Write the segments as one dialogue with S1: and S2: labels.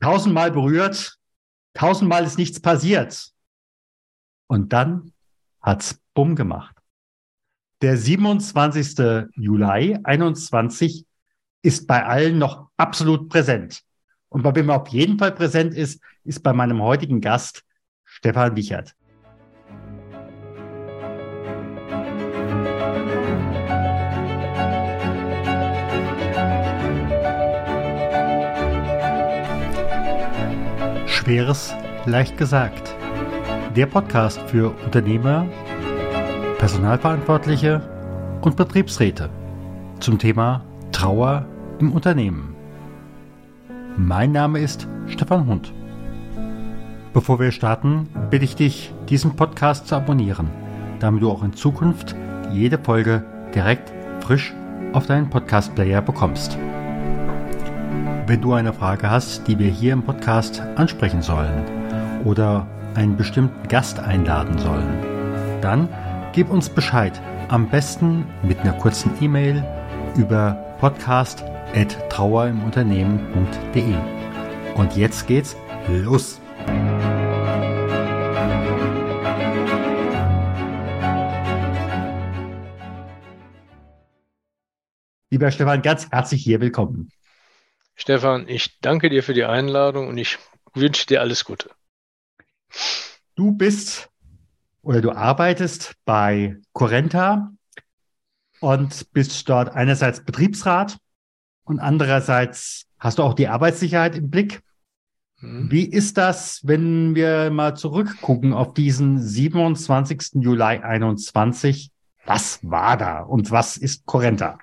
S1: tausendmal berührt, tausendmal ist nichts passiert. Und dann hat's bumm gemacht. Der 27. Juli 21 ist bei allen noch absolut präsent. Und bei wem er auf jeden Fall präsent ist, ist bei meinem heutigen Gast Stefan Wichert. Schweres leicht gesagt. Der Podcast für Unternehmer, Personalverantwortliche und Betriebsräte zum Thema Trauer im Unternehmen. Mein Name ist Stefan Hund. Bevor wir starten, bitte ich dich, diesen Podcast zu abonnieren, damit du auch in Zukunft jede Folge direkt frisch auf deinen Podcast-Player bekommst. Wenn du eine Frage hast, die wir hier im Podcast ansprechen sollen oder einen bestimmten Gast einladen sollen, dann gib uns Bescheid. Am besten mit einer kurzen E-Mail über podcast.trauerimunternehmen.de. Und jetzt geht's los! Lieber Stefan, ganz herzlich hier willkommen.
S2: Stefan, ich danke dir für die Einladung und ich wünsche dir alles Gute.
S1: Du bist oder du arbeitest bei Corenta und bist dort einerseits Betriebsrat und andererseits hast du auch die Arbeitssicherheit im Blick. Mhm. Wie ist das, wenn wir mal zurückgucken auf diesen 27. Juli 21? Was war da und was ist Corenta?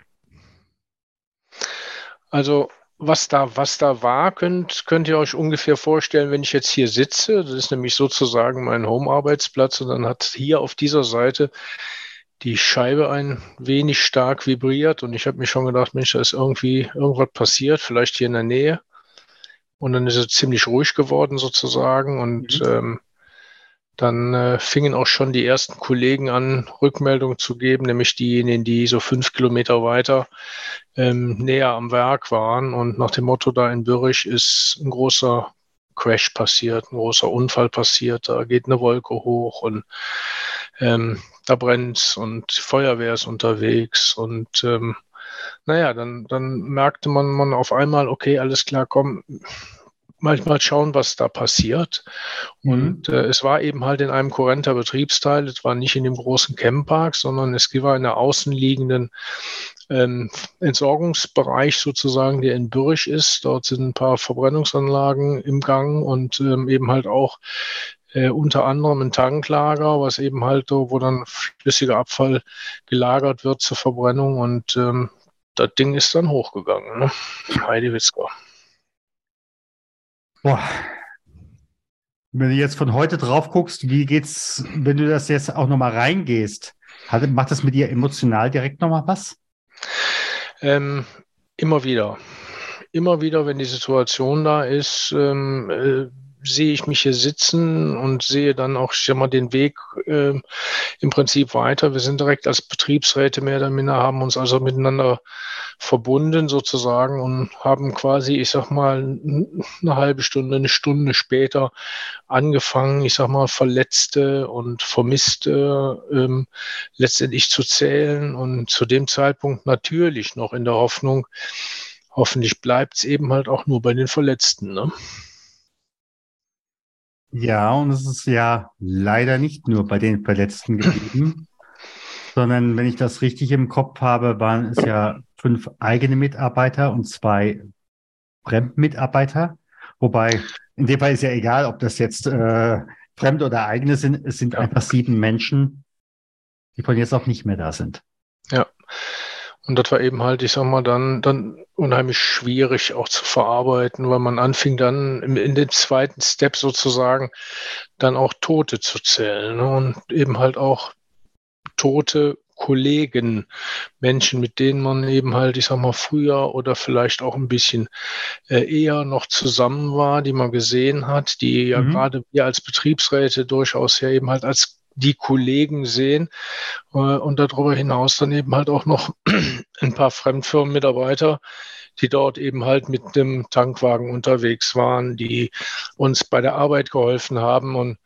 S2: Also was da, was da war, könnt, könnt ihr euch ungefähr vorstellen, wenn ich jetzt hier sitze. Das ist nämlich sozusagen mein Home-Arbeitsplatz und dann hat hier auf dieser Seite die Scheibe ein wenig stark vibriert und ich habe mir schon gedacht, Mensch, da ist irgendwie irgendwas passiert, vielleicht hier in der Nähe. Und dann ist es ziemlich ruhig geworden sozusagen und mhm. ähm, dann äh, fingen auch schon die ersten Kollegen an, Rückmeldungen zu geben, nämlich diejenigen, die so fünf Kilometer weiter ähm, näher am Werk waren. Und nach dem Motto, da in Bürich ist ein großer Crash passiert, ein großer Unfall passiert, da geht eine Wolke hoch und ähm, da brennt und Feuerwehr ist unterwegs und ähm, naja, dann, dann merkte man, man auf einmal, okay, alles klar, komm, manchmal schauen, was da passiert. Mhm. Und äh, es war eben halt in einem Korrenter Betriebsteil, es war nicht in dem großen Camppark, sondern es war in der außenliegenden ähm, Entsorgungsbereich sozusagen, der in Bürch ist. Dort sind ein paar Verbrennungsanlagen im Gang und ähm, eben halt auch äh, unter anderem ein Tanklager, was eben halt, wo dann flüssiger Abfall gelagert wird zur Verbrennung und ähm, das Ding ist dann hochgegangen. Ne? Heidi Witzka.
S1: Boah. Wenn du jetzt von heute drauf guckst, wie geht's, wenn du das jetzt auch nochmal reingehst, hat, macht das mit dir emotional direkt nochmal was?
S2: Ähm, immer wieder. Immer wieder, wenn die Situation da ist, ähm, äh, sehe ich mich hier sitzen und sehe dann auch schon mal den Weg äh, im Prinzip weiter. Wir sind direkt als Betriebsräte mehr oder minder, haben uns also miteinander verbunden sozusagen und haben quasi, ich sag mal, eine halbe Stunde, eine Stunde später angefangen, ich sag mal, Verletzte und Vermisste ähm, letztendlich zu zählen und zu dem Zeitpunkt natürlich noch in der Hoffnung, hoffentlich bleibt es eben halt auch nur bei den Verletzten. Ne?
S1: Ja, und es ist ja leider nicht nur bei den Verletzten geblieben, sondern wenn ich das richtig im Kopf habe, waren es ja fünf eigene Mitarbeiter und zwei Fremdmitarbeiter. Wobei, in dem Fall ist ja egal, ob das jetzt äh, fremd oder eigene sind. Es sind einfach sieben Menschen, die von jetzt auch nicht mehr da sind.
S2: Und das war eben halt, ich sag mal, dann, dann unheimlich schwierig auch zu verarbeiten, weil man anfing dann in, in dem zweiten Step sozusagen dann auch Tote zu zählen ne? und eben halt auch tote Kollegen, Menschen, mit denen man eben halt, ich sag mal, früher oder vielleicht auch ein bisschen äh, eher noch zusammen war, die man gesehen hat, die ja mhm. gerade wir als Betriebsräte durchaus ja eben halt als die Kollegen sehen äh, und darüber hinaus dann eben halt auch noch ein paar Fremdfirmenmitarbeiter, die dort eben halt mit dem Tankwagen unterwegs waren, die uns bei der Arbeit geholfen haben und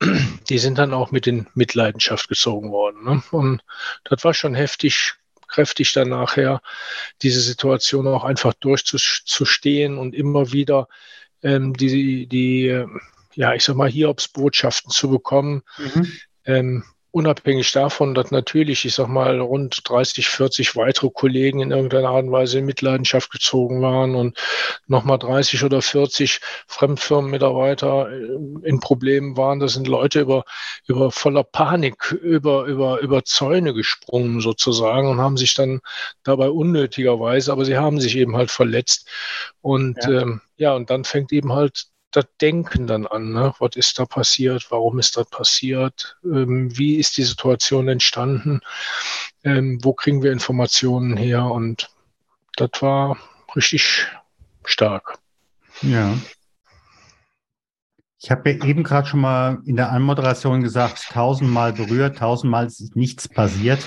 S2: die sind dann auch mit in Mitleidenschaft gezogen worden. Ne? Und das war schon heftig, kräftig dann nachher, diese Situation auch einfach durchzustehen und immer wieder ähm, die, die, ja, ich sag mal, Hiobs-Botschaften zu bekommen. Mhm. Ähm, unabhängig davon, dass natürlich, ich sag mal, rund 30, 40 weitere Kollegen in irgendeiner Art und Weise in Mitleidenschaft gezogen waren und nochmal 30 oder 40 Fremdfirmenmitarbeiter äh, in Problemen waren. Das sind Leute über, über voller Panik über, über, über Zäune gesprungen sozusagen und haben sich dann dabei unnötigerweise, aber sie haben sich eben halt verletzt. Und ja, ähm, ja und dann fängt eben halt das Denken dann an. Ne? Was ist da passiert? Warum ist das passiert? Ähm, wie ist die Situation entstanden? Ähm, wo kriegen wir Informationen her? Und das war richtig stark.
S1: Ja. Ich habe ja eben gerade schon mal in der Anmoderation gesagt, tausendmal berührt, tausendmal ist nichts passiert.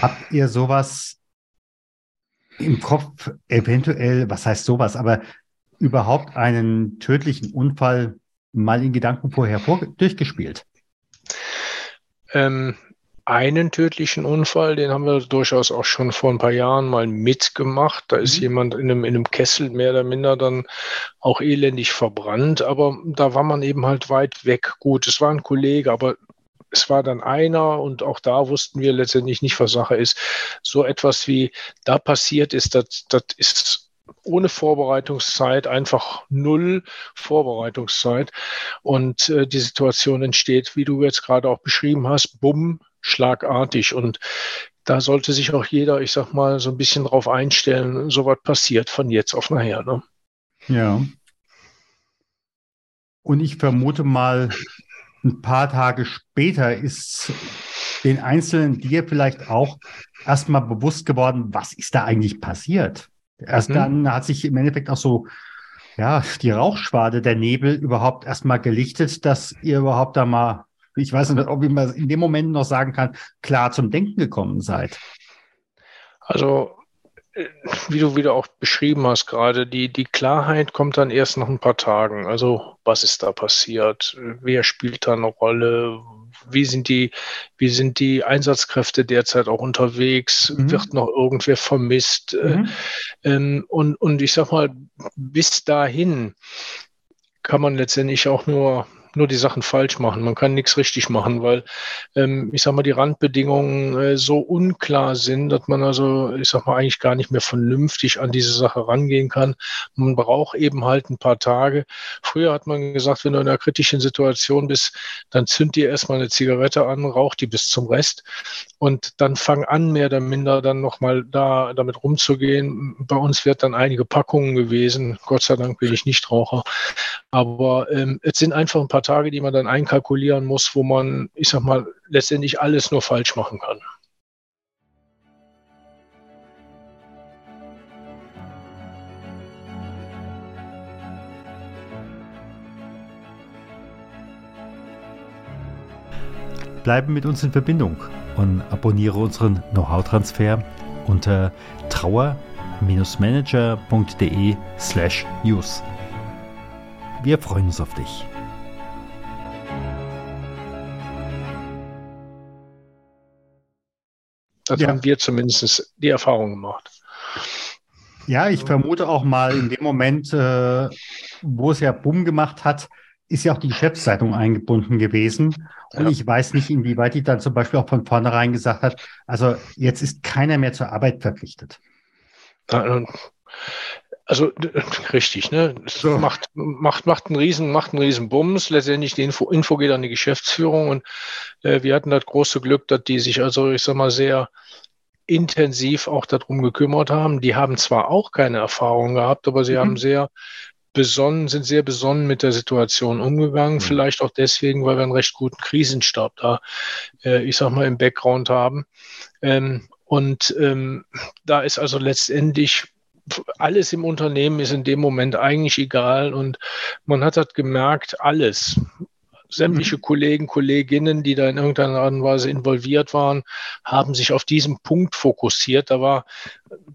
S1: Habt ihr sowas im Kopf eventuell, was heißt sowas, aber überhaupt einen tödlichen Unfall mal in Gedanken vorher vor durchgespielt?
S2: Ähm, einen tödlichen Unfall, den haben wir durchaus auch schon vor ein paar Jahren mal mitgemacht. Da ist mhm. jemand in einem, in einem Kessel mehr oder minder dann auch elendig verbrannt, aber da war man eben halt weit weg. Gut, es war ein Kollege, aber es war dann einer und auch da wussten wir letztendlich nicht, was Sache ist. So etwas wie da passiert ist, das, das ist ohne Vorbereitungszeit, einfach null Vorbereitungszeit. Und äh, die Situation entsteht, wie du jetzt gerade auch beschrieben hast, bumm, schlagartig. Und da sollte sich auch jeder, ich sag mal, so ein bisschen drauf einstellen, so was passiert von jetzt auf nachher. Ne?
S1: Ja. Und ich vermute mal, ein paar Tage später ist den Einzelnen dir vielleicht auch erstmal bewusst geworden, was ist da eigentlich passiert? Erst mhm. dann hat sich im Endeffekt auch so, ja, die Rauchschwade, der Nebel überhaupt erstmal gelichtet, dass ihr überhaupt da mal, ich weiß nicht, ob ich mal in dem Moment noch sagen kann, klar zum Denken gekommen seid.
S2: Also wie du wieder auch beschrieben hast gerade, die, die Klarheit kommt dann erst nach ein paar Tagen. Also was ist da passiert? Wer spielt da eine Rolle? Wie sind die, wie sind die Einsatzkräfte derzeit auch unterwegs? Mhm. Wird noch irgendwer vermisst? Mhm. Ähm, und, und ich sag mal, bis dahin kann man letztendlich auch nur nur die Sachen falsch machen. Man kann nichts richtig machen, weil ähm, ich sag mal, die Randbedingungen äh, so unklar sind, dass man also, ich sag mal, eigentlich gar nicht mehr vernünftig an diese Sache rangehen kann. Man braucht eben halt ein paar Tage. Früher hat man gesagt, wenn du in einer kritischen Situation bist, dann zünd dir erstmal eine Zigarette an, rauch die bis zum Rest und dann fang an, mehr oder minder dann nochmal da damit rumzugehen. Bei uns wird dann einige Packungen gewesen. Gott sei Dank bin ich nicht Raucher. Aber ähm, es sind einfach ein paar paar Tage, die man dann einkalkulieren muss, wo man, ich sag mal, letztendlich alles nur falsch machen kann.
S1: Bleibe mit uns in Verbindung und abonniere unseren Know-how-Transfer unter trauer-manager.de slash news. Wir freuen uns auf dich.
S2: Das ja. haben wir zumindest die Erfahrung gemacht.
S1: Ja, ich vermute auch mal in dem Moment, äh, wo es ja Bumm gemacht hat, ist ja auch die Geschäftszeitung eingebunden gewesen. Und ja. ich weiß nicht, inwieweit die dann zum Beispiel auch von vornherein gesagt hat, also jetzt ist keiner mehr zur Arbeit verpflichtet.
S2: Also richtig, ne? So. Macht, macht, macht einen riesen, macht einen riesen Bums. Letztendlich die Info, Info geht an die Geschäftsführung und äh, wir hatten das große Glück, dass die sich also, ich sag mal, sehr intensiv auch darum gekümmert haben. Die haben zwar auch keine Erfahrung gehabt, aber sie mhm. haben sehr besonnen, sind sehr besonnen mit der Situation umgegangen. Mhm. Vielleicht auch deswegen, weil wir einen recht guten Krisenstab da, äh, ich sag mal, im Background haben. Ähm, und ähm, da ist also letztendlich alles im Unternehmen ist in dem Moment eigentlich egal und man hat halt gemerkt, alles, sämtliche mhm. Kollegen, Kolleginnen, die da in irgendeiner Art und Weise involviert waren, haben sich auf diesen Punkt fokussiert. Da war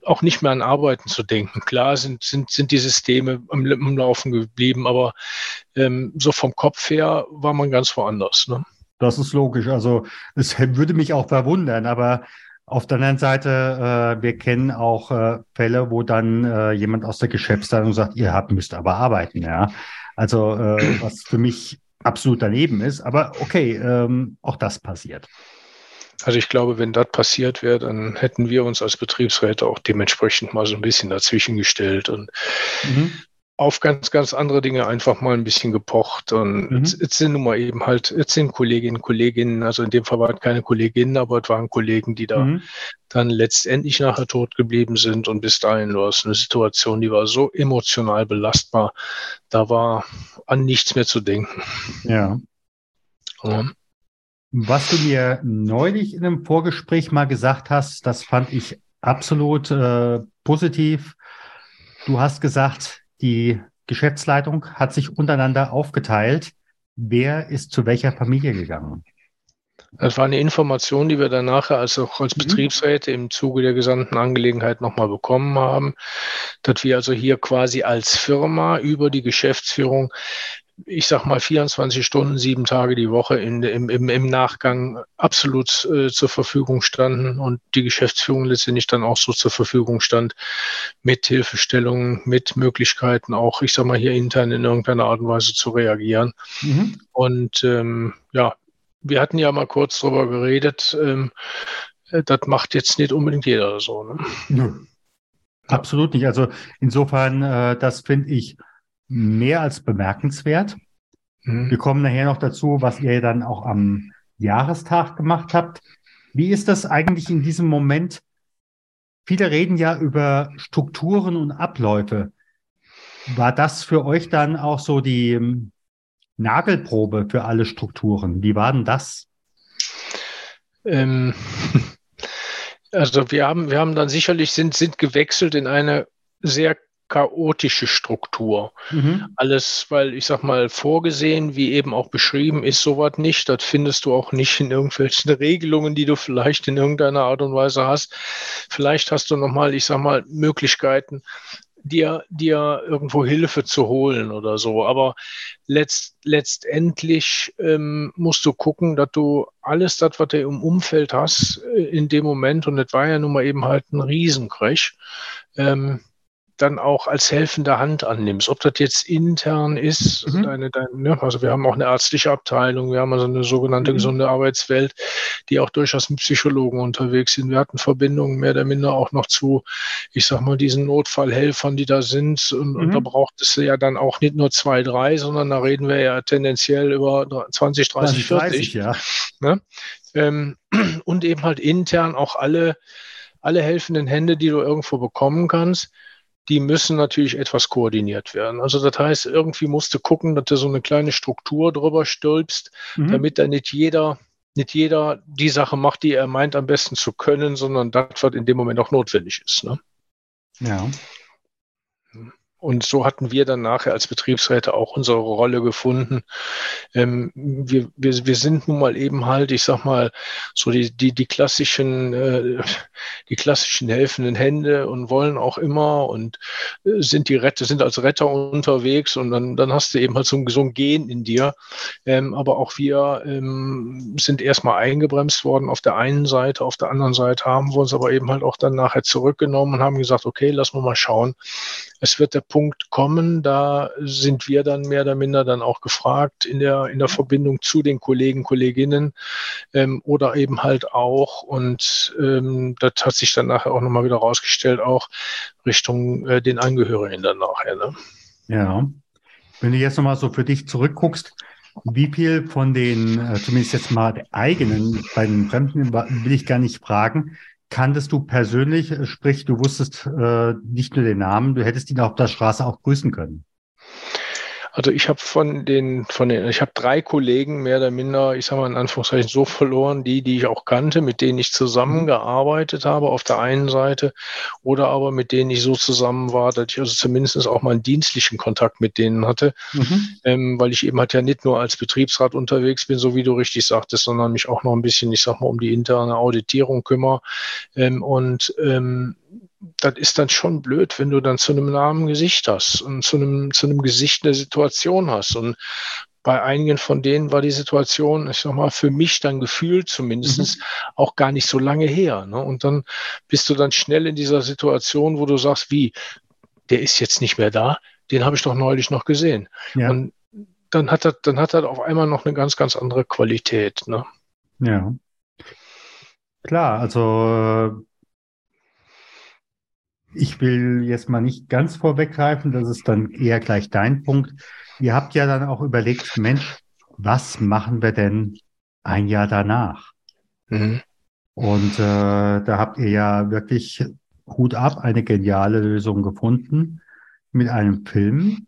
S2: auch nicht mehr an Arbeiten zu denken. Klar sind, sind, sind die Systeme am, am Laufen geblieben, aber ähm, so vom Kopf her war man ganz woanders. Ne?
S1: Das ist logisch. Also es würde mich auch verwundern, aber auf der anderen Seite, äh, wir kennen auch äh, Fälle, wo dann äh, jemand aus der Geschäftsleitung sagt, ihr habt müsst aber arbeiten, ja. Also äh, was für mich absolut daneben ist. Aber okay, ähm, auch das passiert.
S2: Also ich glaube, wenn das passiert wäre, dann hätten wir uns als Betriebsräte auch dementsprechend mal so ein bisschen dazwischen gestellt und mhm. Auf ganz, ganz andere Dinge einfach mal ein bisschen gepocht. Und mhm. jetzt, jetzt, sind nun mal eben halt, jetzt sind Kolleginnen, Kolleginnen, also in dem Fall waren keine Kolleginnen, aber es waren Kollegen, die da mhm. dann letztendlich nachher tot geblieben sind. Und bis dahin war es eine Situation, die war so emotional belastbar, da war an nichts mehr zu denken.
S1: Ja. ja. Was du mir neulich in einem Vorgespräch mal gesagt hast, das fand ich absolut äh, positiv. Du hast gesagt, die Geschäftsleitung hat sich untereinander aufgeteilt. Wer ist zu welcher Familie gegangen?
S2: Das war eine Information, die wir dann nachher als auch als mhm. Betriebsräte im Zuge der gesamten Angelegenheit nochmal bekommen haben, dass wir also hier quasi als Firma über die Geschäftsführung ich sag mal 24 Stunden, sieben Tage die Woche in, im, im, im Nachgang absolut äh, zur Verfügung standen und die Geschäftsführung letztendlich dann auch so zur Verfügung stand mit Hilfestellungen, mit Möglichkeiten auch, ich sag mal, hier intern in irgendeiner Art und Weise zu reagieren. Mhm. Und ähm, ja, wir hatten ja mal kurz drüber geredet, ähm, äh, das macht jetzt nicht unbedingt jeder so. Ne?
S1: Ja. Absolut nicht. Also insofern, äh, das finde ich mehr als bemerkenswert. Mhm. Wir kommen nachher noch dazu, was ihr dann auch am Jahrestag gemacht habt. Wie ist das eigentlich in diesem Moment? Viele reden ja über Strukturen und Abläufe. War das für euch dann auch so die ähm, Nagelprobe für alle Strukturen? Wie war denn das?
S2: Ähm, also wir haben, wir haben dann sicherlich sind, sind gewechselt in eine sehr chaotische Struktur. Mhm. Alles, weil ich sag mal, vorgesehen, wie eben auch beschrieben, ist sowas nicht. Das findest du auch nicht in irgendwelchen Regelungen, die du vielleicht in irgendeiner Art und Weise hast. Vielleicht hast du nochmal, ich sag mal, Möglichkeiten, dir, dir irgendwo Hilfe zu holen oder so. Aber letzt, letztendlich ähm, musst du gucken, dass du alles das, was du im Umfeld hast, äh, in dem Moment, und das war ja nun mal eben halt ein Riesencrash, ähm, dann auch als helfende Hand annimmst. Ob das jetzt intern ist, mhm. deine, deine, ne? also wir haben auch eine ärztliche Abteilung, wir haben also eine sogenannte mhm. gesunde Arbeitswelt, die auch durchaus mit Psychologen unterwegs sind. Wir hatten Verbindungen mehr oder minder auch noch zu, ich sag mal, diesen Notfallhelfern, die da sind. Und, mhm. und da braucht es ja dann auch nicht nur zwei, drei, sondern da reden wir ja tendenziell über 20, 30, 40. 30, ja. Ne? Ähm, und eben halt intern auch alle alle helfenden Hände, die du irgendwo bekommen kannst, die müssen natürlich etwas koordiniert werden. Also das heißt, irgendwie musst du gucken, dass du so eine kleine Struktur drüber stülpst, mhm. damit da nicht jeder, nicht jeder die Sache macht, die er meint am besten zu können, sondern das, was in dem Moment auch notwendig ist. Ne?
S1: Ja.
S2: Und so hatten wir dann nachher als Betriebsräte auch unsere Rolle gefunden. Ähm, wir, wir, wir sind nun mal eben halt, ich sag mal, so die, die, die klassischen, äh, die klassischen helfenden Hände und wollen auch immer und äh, sind die Retter, sind als Retter unterwegs und dann, dann hast du eben halt so ein, so ein Gen in dir. Ähm, aber auch wir ähm, sind erstmal eingebremst worden auf der einen Seite, auf der anderen Seite haben wir uns aber eben halt auch dann nachher zurückgenommen und haben gesagt, okay, lass mal schauen. Es wird der Punkt kommen, da sind wir dann mehr oder minder dann auch gefragt in der, in der Verbindung zu den Kollegen, Kolleginnen ähm, oder eben halt auch, und ähm, das hat sich dann nachher auch nochmal wieder rausgestellt, auch Richtung äh, den Angehörigen dann nachher. Ne?
S1: Ja. Wenn du jetzt nochmal so für dich zurückguckst, wie viel von den, äh, zumindest jetzt mal eigenen, bei den Fremden will ich gar nicht fragen, kanntest du persönlich, äh, sprich, du wusstest äh, nicht nur den Namen, du hättest ihn auf der Straße auch grüßen können?
S2: Also ich habe von den, von den, ich habe drei Kollegen mehr oder minder, ich sage mal in Anführungszeichen, so verloren, die, die ich auch kannte, mit denen ich zusammengearbeitet habe auf der einen Seite oder aber mit denen ich so zusammen war, dass ich also zumindest auch mal einen dienstlichen Kontakt mit denen hatte, mhm. ähm, weil ich eben halt ja nicht nur als Betriebsrat unterwegs bin, so wie du richtig sagtest, sondern mich auch noch ein bisschen, ich sag mal, um die interne Auditierung kümmere. Ähm, und ähm, das ist dann schon blöd, wenn du dann zu einem Namen Gesicht hast und zu einem, zu einem Gesicht eine Situation hast. Und bei einigen von denen war die Situation, ich sag mal, für mich dann gefühlt zumindest mhm. auch gar nicht so lange her. Ne? Und dann bist du dann schnell in dieser Situation, wo du sagst, wie, der ist jetzt nicht mehr da, den habe ich doch neulich noch gesehen. Ja. Und dann hat das, dann hat das auf einmal noch eine ganz, ganz andere Qualität. Ne?
S1: Ja. Klar, also ich will jetzt mal nicht ganz vorweggreifen, das ist dann eher gleich dein Punkt. Ihr habt ja dann auch überlegt, Mensch, was machen wir denn ein Jahr danach? Mhm. Und äh, da habt ihr ja wirklich Hut ab, eine geniale Lösung gefunden mit einem Film.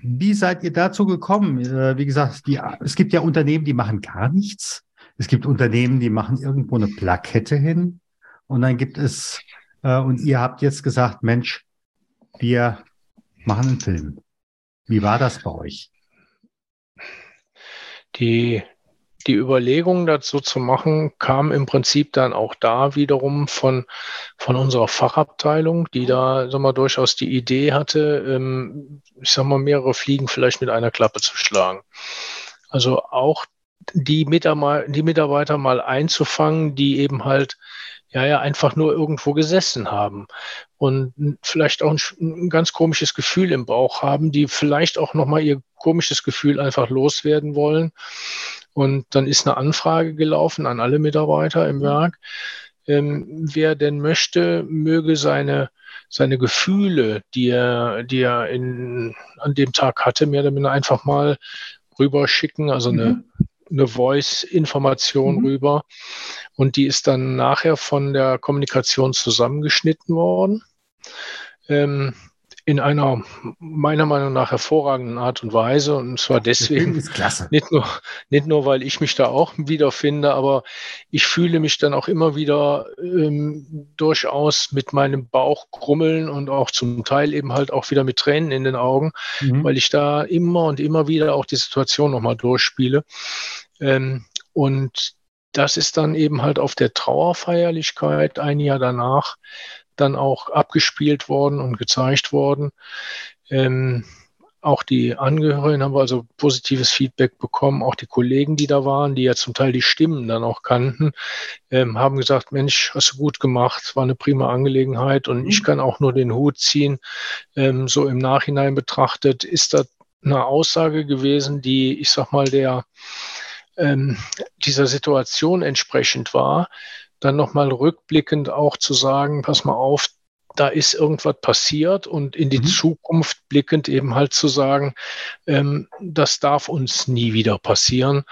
S1: Wie seid ihr dazu gekommen? Äh, wie gesagt, die, es gibt ja Unternehmen, die machen gar nichts. Es gibt Unternehmen, die machen irgendwo eine Plakette hin. Und dann gibt es und ihr habt jetzt gesagt, Mensch, wir machen einen Film. Wie war das bei euch?
S2: Die, die Überlegung dazu zu machen, kam im Prinzip dann auch da wiederum von, von unserer Fachabteilung, die da sag mal, durchaus die Idee hatte, ähm, ich sag mal, mehrere Fliegen vielleicht mit einer Klappe zu schlagen. Also auch die Mitarbeiter, die Mitarbeiter mal einzufangen, die eben halt ja, ja, einfach nur irgendwo gesessen haben und vielleicht auch ein, ein ganz komisches Gefühl im Bauch haben, die vielleicht auch nochmal ihr komisches Gefühl einfach loswerden wollen. Und dann ist eine Anfrage gelaufen an alle Mitarbeiter im Werk. Ähm, wer denn möchte, möge seine, seine Gefühle, die er, die er in, an dem Tag hatte, mehr oder minder einfach mal rüberschicken, also eine, mhm eine Voice-Information mhm. rüber. Und die ist dann nachher von der Kommunikation zusammengeschnitten worden. Ähm, in einer meiner Meinung nach hervorragenden Art und Weise. Und zwar deswegen, Nicht, nur, nicht nur, weil ich mich da auch wiederfinde, aber ich fühle mich dann auch immer wieder ähm, durchaus mit meinem Bauch krummeln und auch zum Teil eben halt auch wieder mit Tränen in den Augen, mhm. weil ich da immer und immer wieder auch die Situation nochmal durchspiele. Ähm, und das ist dann eben halt auf der Trauerfeierlichkeit ein Jahr danach dann auch abgespielt worden und gezeigt worden. Ähm, auch die Angehörigen haben also positives Feedback bekommen. Auch die Kollegen, die da waren, die ja zum Teil die Stimmen dann auch kannten, ähm, haben gesagt, Mensch, hast du gut gemacht, war eine prima Angelegenheit. Und ich mhm. kann auch nur den Hut ziehen. Ähm, so im Nachhinein betrachtet ist das eine Aussage gewesen, die, ich sag mal, der ähm, dieser Situation entsprechend war, dann nochmal rückblickend auch zu sagen, pass mal auf, da ist irgendwas passiert und in die mhm. Zukunft blickend eben halt zu sagen, ähm, das darf uns nie wieder passieren.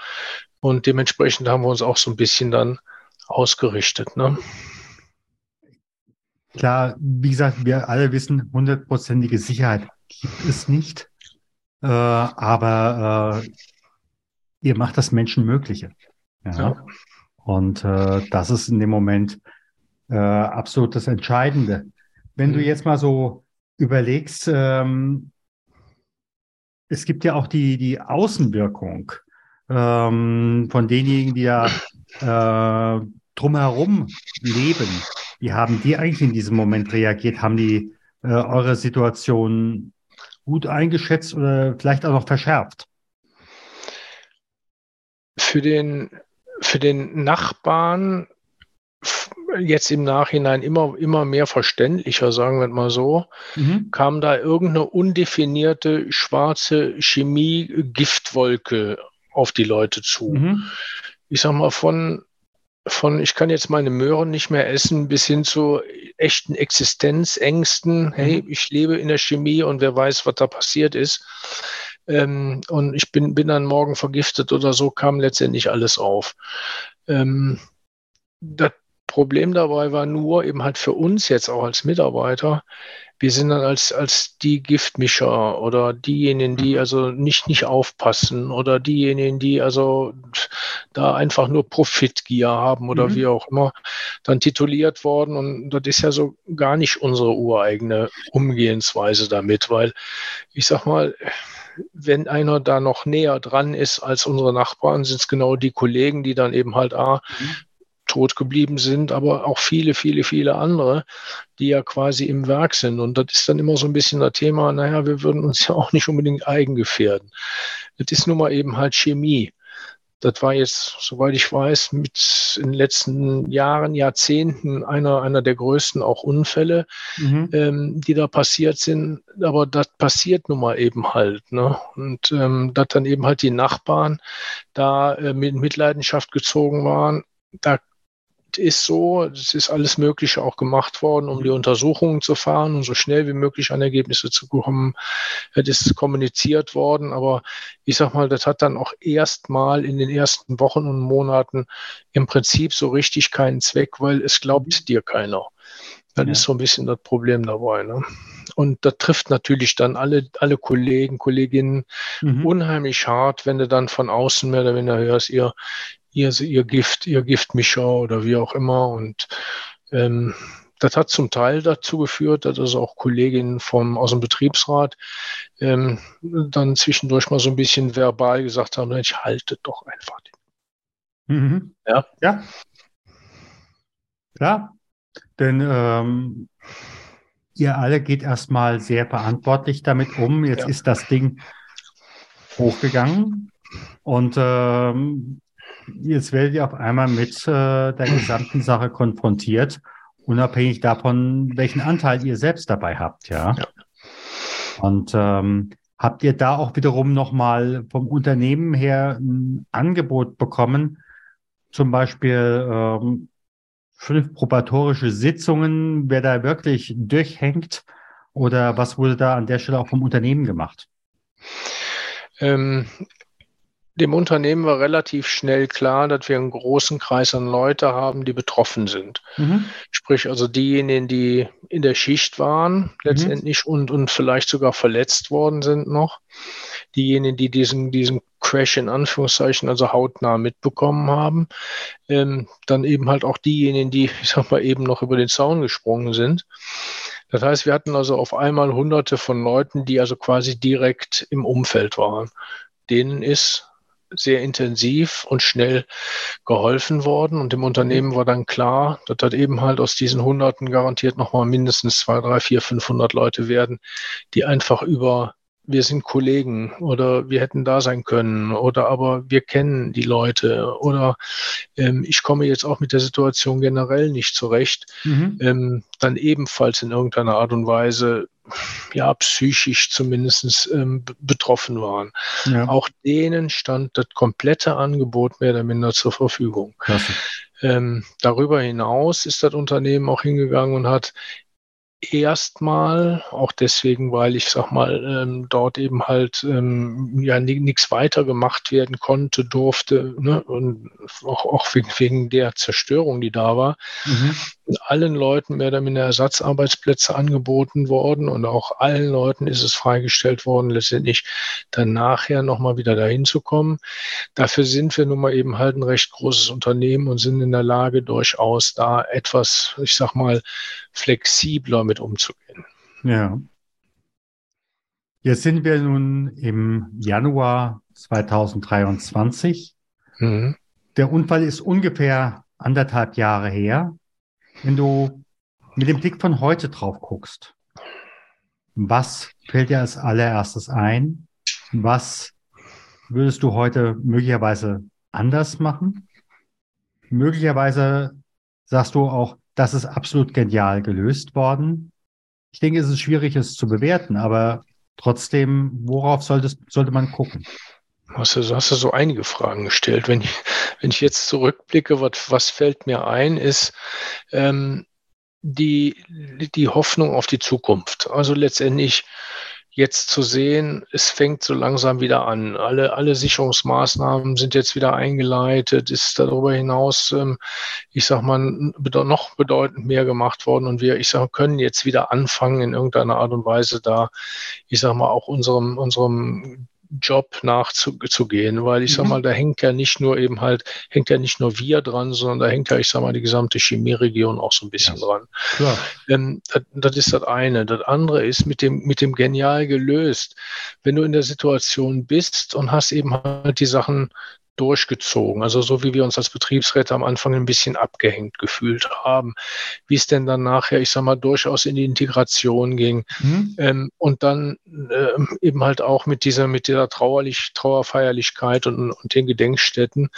S2: Und dementsprechend haben wir uns auch so ein bisschen dann ausgerichtet. Ne?
S1: Klar, wie gesagt, wir alle wissen, hundertprozentige Sicherheit gibt es nicht. Äh, aber äh, ihr macht das Menschenmögliche. Ja. ja. Und äh, das ist in dem Moment äh, absolut das Entscheidende. Wenn mhm. du jetzt mal so überlegst, ähm, es gibt ja auch die, die Außenwirkung ähm, von denjenigen, die ja äh, drumherum leben. Wie haben die eigentlich in diesem Moment reagiert? Haben die äh, eure Situation gut eingeschätzt oder vielleicht auch noch verschärft?
S2: für den, für den Nachbarn jetzt im Nachhinein immer, immer mehr verständlicher, sagen wir mal so, mhm. kam da irgendeine undefinierte schwarze Chemie-Giftwolke auf die Leute zu. Mhm. Ich sag mal, von, von ich kann jetzt meine Möhren nicht mehr essen, bis hin zu echten Existenzängsten. Mhm. Hey, ich lebe in der Chemie und wer weiß, was da passiert ist ähm, und ich bin, bin dann morgen vergiftet oder so, kam letztendlich alles auf. Ähm, das Problem dabei war nur eben halt für uns jetzt auch als Mitarbeiter, wir sind dann als, als die Giftmischer oder diejenigen, die mhm. also nicht, nicht aufpassen oder diejenigen, die also da einfach nur Profitgier haben oder mhm. wie auch immer, dann tituliert worden. Und das ist ja so gar nicht unsere ureigene Umgehensweise damit, weil ich sag mal, wenn einer da noch näher dran ist als unsere Nachbarn, sind es genau die Kollegen, die dann eben halt A, mhm tot geblieben sind, aber auch viele, viele, viele andere, die ja quasi im Werk sind. Und das ist dann immer so ein bisschen das Thema, naja, wir würden uns ja auch nicht unbedingt eigengefährden. Das ist nun mal eben halt Chemie. Das war jetzt, soweit ich weiß, mit in den letzten Jahren, Jahrzehnten einer, einer der größten auch Unfälle, mhm. ähm, die da passiert sind. Aber das passiert nun mal eben halt. Ne? Und ähm, dass dann eben halt die Nachbarn da äh, mit Mitleidenschaft gezogen waren, da ist so, es ist alles Mögliche auch gemacht worden, um die. Untersuchungen zu fahren und so schnell wie möglich an Ergebnisse zu kommen. Das ist kommuniziert worden, aber ich sag mal, das hat dann auch erstmal in den ersten Wochen und Monaten im Prinzip so richtig keinen Zweck, weil es glaubt mhm. dir keiner. Das ja. ist so ein bisschen das Problem dabei. Ne? Und das trifft natürlich dann alle, alle Kollegen, Kolleginnen mhm. unheimlich hart, wenn du dann von außen mehr oder weniger hörst, ihr, ihr, ihr Gift, ihr Giftmischer oder wie auch immer. Und ähm, das hat zum Teil dazu geführt, dass also auch Kolleginnen vom, aus dem Betriebsrat ähm, dann zwischendurch mal so ein bisschen verbal gesagt haben, ich halte doch einfach.
S1: Mhm. Ja. Ja. Ja, denn ähm, ihr alle geht erstmal sehr verantwortlich damit um. Jetzt ja. ist das Ding hochgegangen und ähm, jetzt werdet ihr auf einmal mit äh, der gesamten Sache konfrontiert, unabhängig davon, welchen Anteil ihr selbst dabei habt, ja. ja. Und ähm, habt ihr da auch wiederum nochmal vom Unternehmen her ein Angebot bekommen, zum Beispiel ähm, fünf probatorische Sitzungen, wer da wirklich durchhängt? Oder was wurde da an der Stelle auch vom Unternehmen gemacht?
S2: Ähm, dem Unternehmen war relativ schnell klar, dass wir einen großen Kreis an Leute haben, die betroffen sind. Mhm. Sprich also diejenigen, die in der Schicht waren letztendlich mhm. und, und vielleicht sogar verletzt worden sind noch. Diejenigen, die diesen, diesen Crash in Anführungszeichen, also hautnah mitbekommen haben. Ähm, dann eben halt auch diejenigen, die, ich sag mal, eben noch über den Zaun gesprungen sind. Das heißt, wir hatten also auf einmal hunderte von Leuten, die also quasi direkt im Umfeld waren. Denen ist sehr intensiv und schnell geholfen worden. Und dem Unternehmen war dann klar, dass das eben halt aus diesen Hunderten garantiert nochmal mindestens zwei, drei, vier, 500 Leute werden, die einfach über wir sind Kollegen oder wir hätten da sein können oder aber wir kennen die Leute oder ähm, ich komme jetzt auch mit der Situation generell nicht zurecht, mhm. ähm, dann ebenfalls in irgendeiner Art und Weise ja psychisch zumindest ähm, betroffen waren. Ja. Auch denen stand das komplette Angebot mehr oder minder zur Verfügung. Ähm, darüber hinaus ist das Unternehmen auch hingegangen und hat erstmal, auch deswegen, weil ich sag mal, ähm, dort eben halt ähm, ja nichts weiter gemacht werden konnte, durfte, ne? und auch, auch wegen, wegen der Zerstörung, die da war, mhm. Allen Leuten mehr oder minder Ersatzarbeitsplätze angeboten worden und auch allen Leuten ist es freigestellt worden, letztendlich dann nachher nochmal wieder dahin zu kommen. Dafür sind wir nun mal eben halt ein recht großes Unternehmen und sind in der Lage, durchaus da etwas, ich sag mal, flexibler mit umzugehen.
S1: Ja. Jetzt sind wir nun im Januar 2023. Mhm. Der Unfall ist ungefähr anderthalb Jahre her. Wenn du mit dem Blick von heute drauf guckst, was fällt dir als allererstes ein? Was würdest du heute möglicherweise anders machen? Möglicherweise sagst du auch, das ist absolut genial gelöst worden. Ich denke, es ist schwierig, es zu bewerten, aber trotzdem, worauf sollte, sollte man gucken?
S2: Hast du, hast du so einige Fragen gestellt. Wenn ich, wenn ich jetzt zurückblicke, was, was fällt mir ein, ist ähm, die, die Hoffnung auf die Zukunft. Also letztendlich jetzt zu sehen, es fängt so langsam wieder an. Alle, alle Sicherungsmaßnahmen sind jetzt wieder eingeleitet, ist darüber hinaus, ähm, ich sag mal, noch bedeutend mehr gemacht worden und wir, ich sag, können jetzt wieder anfangen, in irgendeiner Art und Weise da, ich sag mal, auch unserem, unserem Job nachzugehen, weil ich sag mhm. mal, da hängt ja nicht nur eben halt, hängt ja nicht nur wir dran, sondern da hängt ja, ich sag mal, die gesamte Chemieregion auch so ein bisschen ja. dran. Ähm, das, das ist das eine. Das andere ist mit dem, mit dem genial gelöst. Wenn du in der Situation bist und hast eben halt die Sachen durchgezogen. Also so wie wir uns als Betriebsräte am Anfang ein bisschen abgehängt gefühlt haben, wie es denn dann nachher, ich sag mal, durchaus in die Integration ging mhm. ähm, und dann ähm, eben halt auch mit dieser, mit dieser Trauerlich, Trauerfeierlichkeit und, und den Gedenkstätten.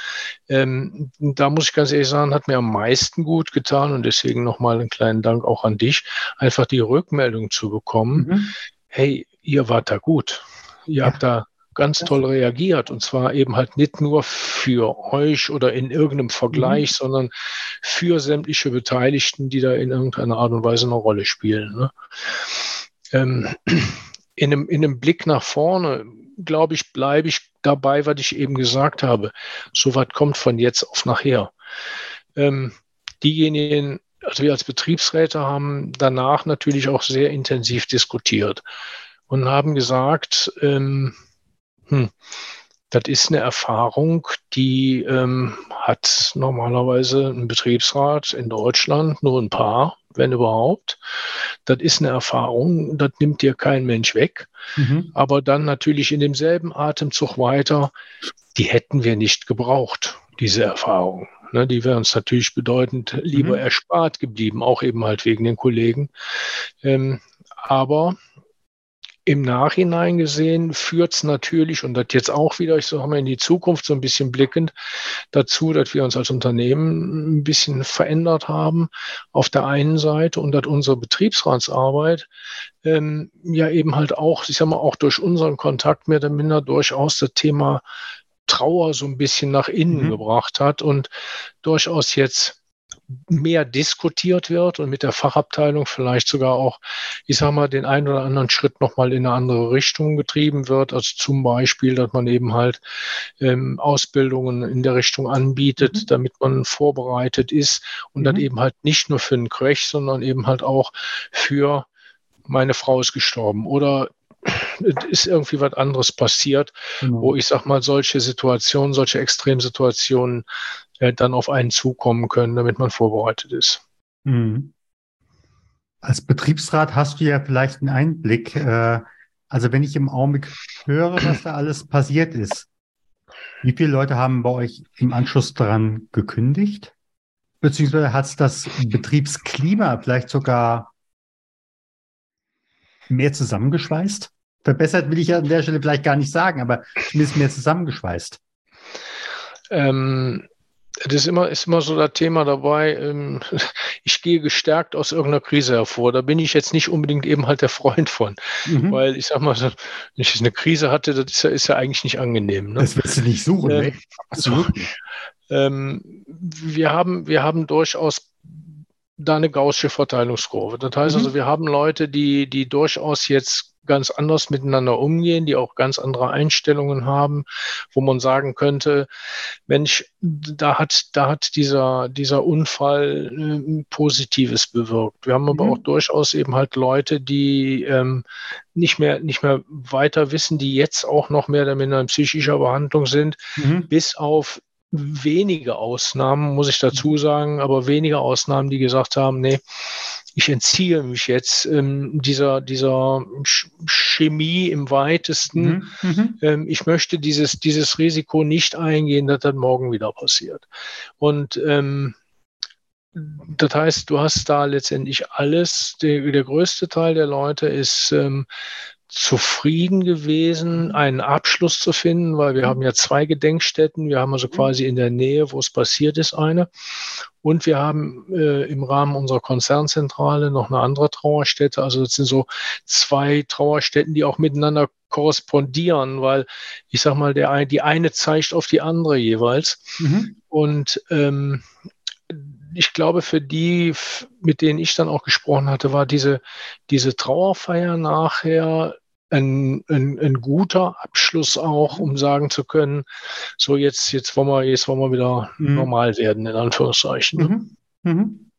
S2: Ähm, da muss ich ganz ehrlich sagen, hat mir am meisten gut getan und deswegen nochmal einen kleinen Dank auch an dich, einfach die Rückmeldung zu bekommen. Mhm. Hey, ihr wart da gut. Ihr ja. habt da ganz toll reagiert. Und zwar eben halt nicht nur für euch oder in irgendeinem Vergleich, mhm. sondern für sämtliche Beteiligten, die da in irgendeiner Art und Weise eine Rolle spielen. Ne? Ähm, in, einem, in einem Blick nach vorne, glaube ich, bleibe ich dabei, was ich eben gesagt habe. So was kommt von jetzt auf nachher. Ähm, diejenigen, also wir als Betriebsräte haben danach natürlich auch sehr intensiv diskutiert und haben gesagt, ähm, hm. Das ist eine Erfahrung, die ähm, hat normalerweise ein Betriebsrat in Deutschland nur ein paar, wenn überhaupt. Das ist eine Erfahrung, das nimmt dir kein Mensch weg. Mhm. Aber dann natürlich in demselben Atemzug weiter, die hätten wir nicht gebraucht, diese Erfahrung. Ne, die wäre uns natürlich bedeutend lieber mhm. erspart geblieben, auch eben halt wegen den Kollegen. Ähm, aber im Nachhinein gesehen führt es natürlich, und das jetzt auch wieder, ich sage mal, in die Zukunft so ein bisschen blickend, dazu, dass wir uns als Unternehmen ein bisschen verändert haben auf der einen Seite und dass unsere Betriebsratsarbeit ähm, ja eben halt auch, ich sag mal, auch durch unseren Kontakt mehr oder minder durchaus das Thema Trauer so ein bisschen nach innen mhm. gebracht hat und durchaus jetzt mehr diskutiert wird und mit der Fachabteilung vielleicht sogar auch, ich sage mal, den einen oder anderen Schritt nochmal in eine andere Richtung getrieben wird. Also zum Beispiel, dass man eben halt ähm, Ausbildungen in der Richtung anbietet, mhm. damit man vorbereitet ist und mhm. dann eben halt nicht nur für einen Crash, sondern eben halt auch für meine Frau ist gestorben oder ist irgendwie was anderes passiert, genau. wo ich sag mal, solche Situationen, solche Extremsituationen dann auf einen zukommen können, damit man vorbereitet ist. Mhm.
S1: Als Betriebsrat hast du ja vielleicht einen Einblick. Äh, also wenn ich im Augenblick höre, was da alles passiert ist, wie viele Leute haben bei euch im Anschluss daran gekündigt? Beziehungsweise hat es das Betriebsklima vielleicht sogar mehr zusammengeschweißt? Verbessert will ich ja an der Stelle vielleicht gar nicht sagen, aber zumindest mehr zusammengeschweißt.
S2: Ähm, das ist immer, ist immer so das Thema dabei. Ähm, ich gehe gestärkt aus irgendeiner Krise hervor. Da bin ich jetzt nicht unbedingt eben halt der Freund von. Mhm. Weil ich sag mal, wenn ich eine Krise hatte, das ist ja, ist ja eigentlich nicht angenehm.
S1: Ne? Das willst du nicht suchen, ähm, ne?
S2: Absolut. Ähm, wir, haben, wir haben durchaus da eine gaussische Verteilungskurve. Das heißt mhm. also, wir haben Leute, die, die durchaus jetzt ganz anders miteinander umgehen, die auch ganz andere Einstellungen haben, wo man sagen könnte, Mensch, da hat, da hat dieser, dieser Unfall äh, Positives bewirkt. Wir haben aber mhm. auch durchaus eben halt Leute, die ähm, nicht mehr, nicht mehr weiter wissen, die jetzt auch noch mehr oder minder in psychischer Behandlung sind, mhm. bis auf wenige Ausnahmen, muss ich dazu sagen, aber wenige Ausnahmen, die gesagt haben, nee, ich entziehe mich jetzt ähm, dieser, dieser Chemie im weitesten. Mhm, mhm. ähm, ich möchte dieses, dieses Risiko nicht eingehen, dass das morgen wieder passiert. Und ähm, das heißt, du hast da letztendlich alles. Der, der größte Teil der Leute ist ähm, zufrieden gewesen, einen Abschluss zu finden, weil wir mhm. haben ja zwei Gedenkstätten. Wir haben also mhm. quasi in der Nähe, wo es passiert ist, eine. Und wir haben äh, im Rahmen unserer Konzernzentrale noch eine andere Trauerstätte. Also das sind so zwei Trauerstätten, die auch miteinander korrespondieren, weil ich sag mal, der, die eine zeigt auf die andere jeweils. Mhm. Und ähm, ich glaube, für die, mit denen ich dann auch gesprochen hatte, war diese, diese Trauerfeier nachher ein, ein, ein guter Abschluss auch, um sagen zu können, so jetzt, jetzt wollen wir, jetzt wollen wir wieder mhm. normal werden, in Anführungszeichen. Mhm. Mhm.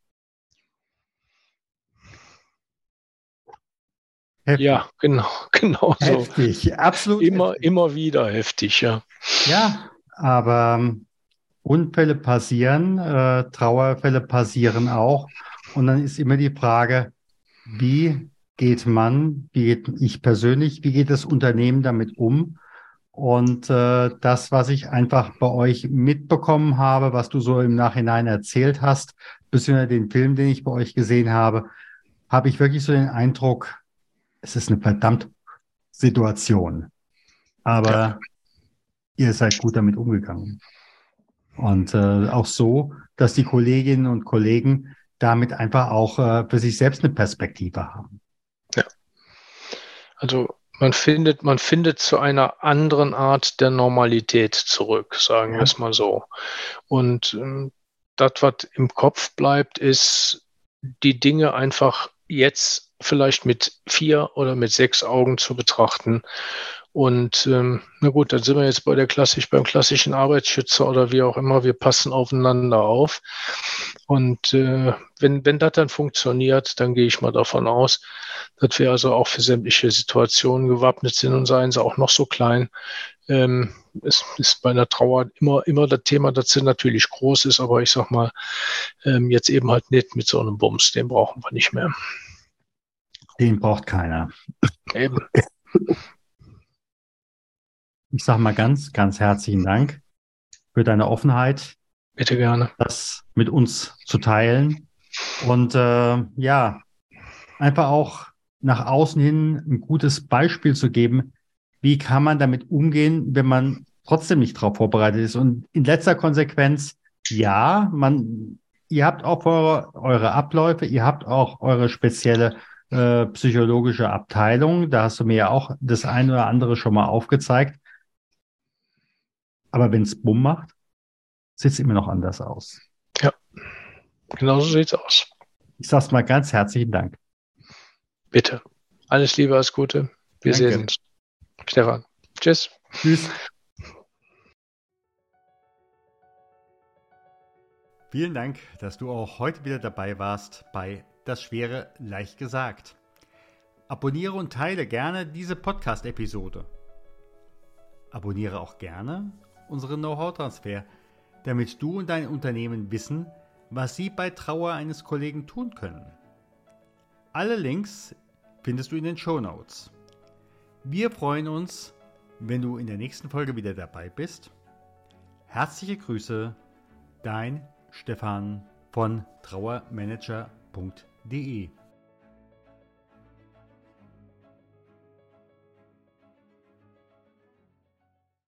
S2: Heftig. Ja, genau, genau
S1: so. Heftig, absolut.
S2: Immer, heftig. immer wieder heftig, ja.
S1: Ja, aber ähm, Unfälle passieren, äh, Trauerfälle passieren auch. Und dann ist immer die Frage, wie geht man, wie geht ich persönlich, wie geht das Unternehmen damit um? Und äh, das, was ich einfach bei euch mitbekommen habe, was du so im Nachhinein erzählt hast, beziehungsweise den Film, den ich bei euch gesehen habe, habe ich wirklich so den Eindruck, es ist eine verdammt Situation. Aber ja. ihr seid gut damit umgegangen. Und äh, auch so, dass die Kolleginnen und Kollegen damit einfach auch äh, für sich selbst eine Perspektive haben.
S2: Also man findet, man findet zu einer anderen Art der Normalität zurück, sagen ja. wir es mal so. Und ähm, das, was im Kopf bleibt, ist, die Dinge einfach jetzt vielleicht mit vier oder mit sechs Augen zu betrachten und ähm, na gut, dann sind wir jetzt bei der klassisch, beim klassischen Arbeitsschützer oder wie auch immer, wir passen aufeinander auf. Und äh, wenn, wenn das dann funktioniert, dann gehe ich mal davon aus, dass wir also auch für sämtliche Situationen gewappnet sind und seien sie auch noch so klein. Ähm, es ist bei einer Trauer immer, immer das Thema, dass sie natürlich groß ist, aber ich sag mal, ähm, jetzt eben halt nicht mit so einem Bums, den brauchen wir nicht mehr.
S1: Den braucht keiner. Eben. Ich sage mal ganz, ganz herzlichen Dank für deine Offenheit.
S2: Bitte gerne.
S1: Das mit uns zu teilen. Und äh, ja, einfach auch nach außen hin ein gutes Beispiel zu geben, wie kann man damit umgehen, wenn man trotzdem nicht darauf vorbereitet ist. Und in letzter Konsequenz, ja, man, ihr habt auch eure, eure Abläufe, ihr habt auch eure spezielle äh, psychologische Abteilung. Da hast du mir ja auch das eine oder andere schon mal aufgezeigt. Aber wenn es Bumm macht, sieht es immer noch anders aus.
S2: Ja, genau so sieht es aus.
S1: Ich sage mal ganz herzlichen Dank.
S2: Bitte. Alles Liebe, alles Gute. Wir Danke. sehen uns. Stefan. Tschüss. Tschüss.
S1: Vielen Dank, dass du auch heute wieder dabei warst bei Das Schwere leicht gesagt. Abonniere und teile gerne diese Podcast-Episode. Abonniere auch gerne unseren Know-how-Transfer, damit du und dein Unternehmen wissen, was sie bei Trauer eines Kollegen tun können. Alle Links findest du in den Show Notes. Wir freuen uns, wenn du in der nächsten Folge wieder dabei bist. Herzliche Grüße, dein Stefan von trauermanager.de.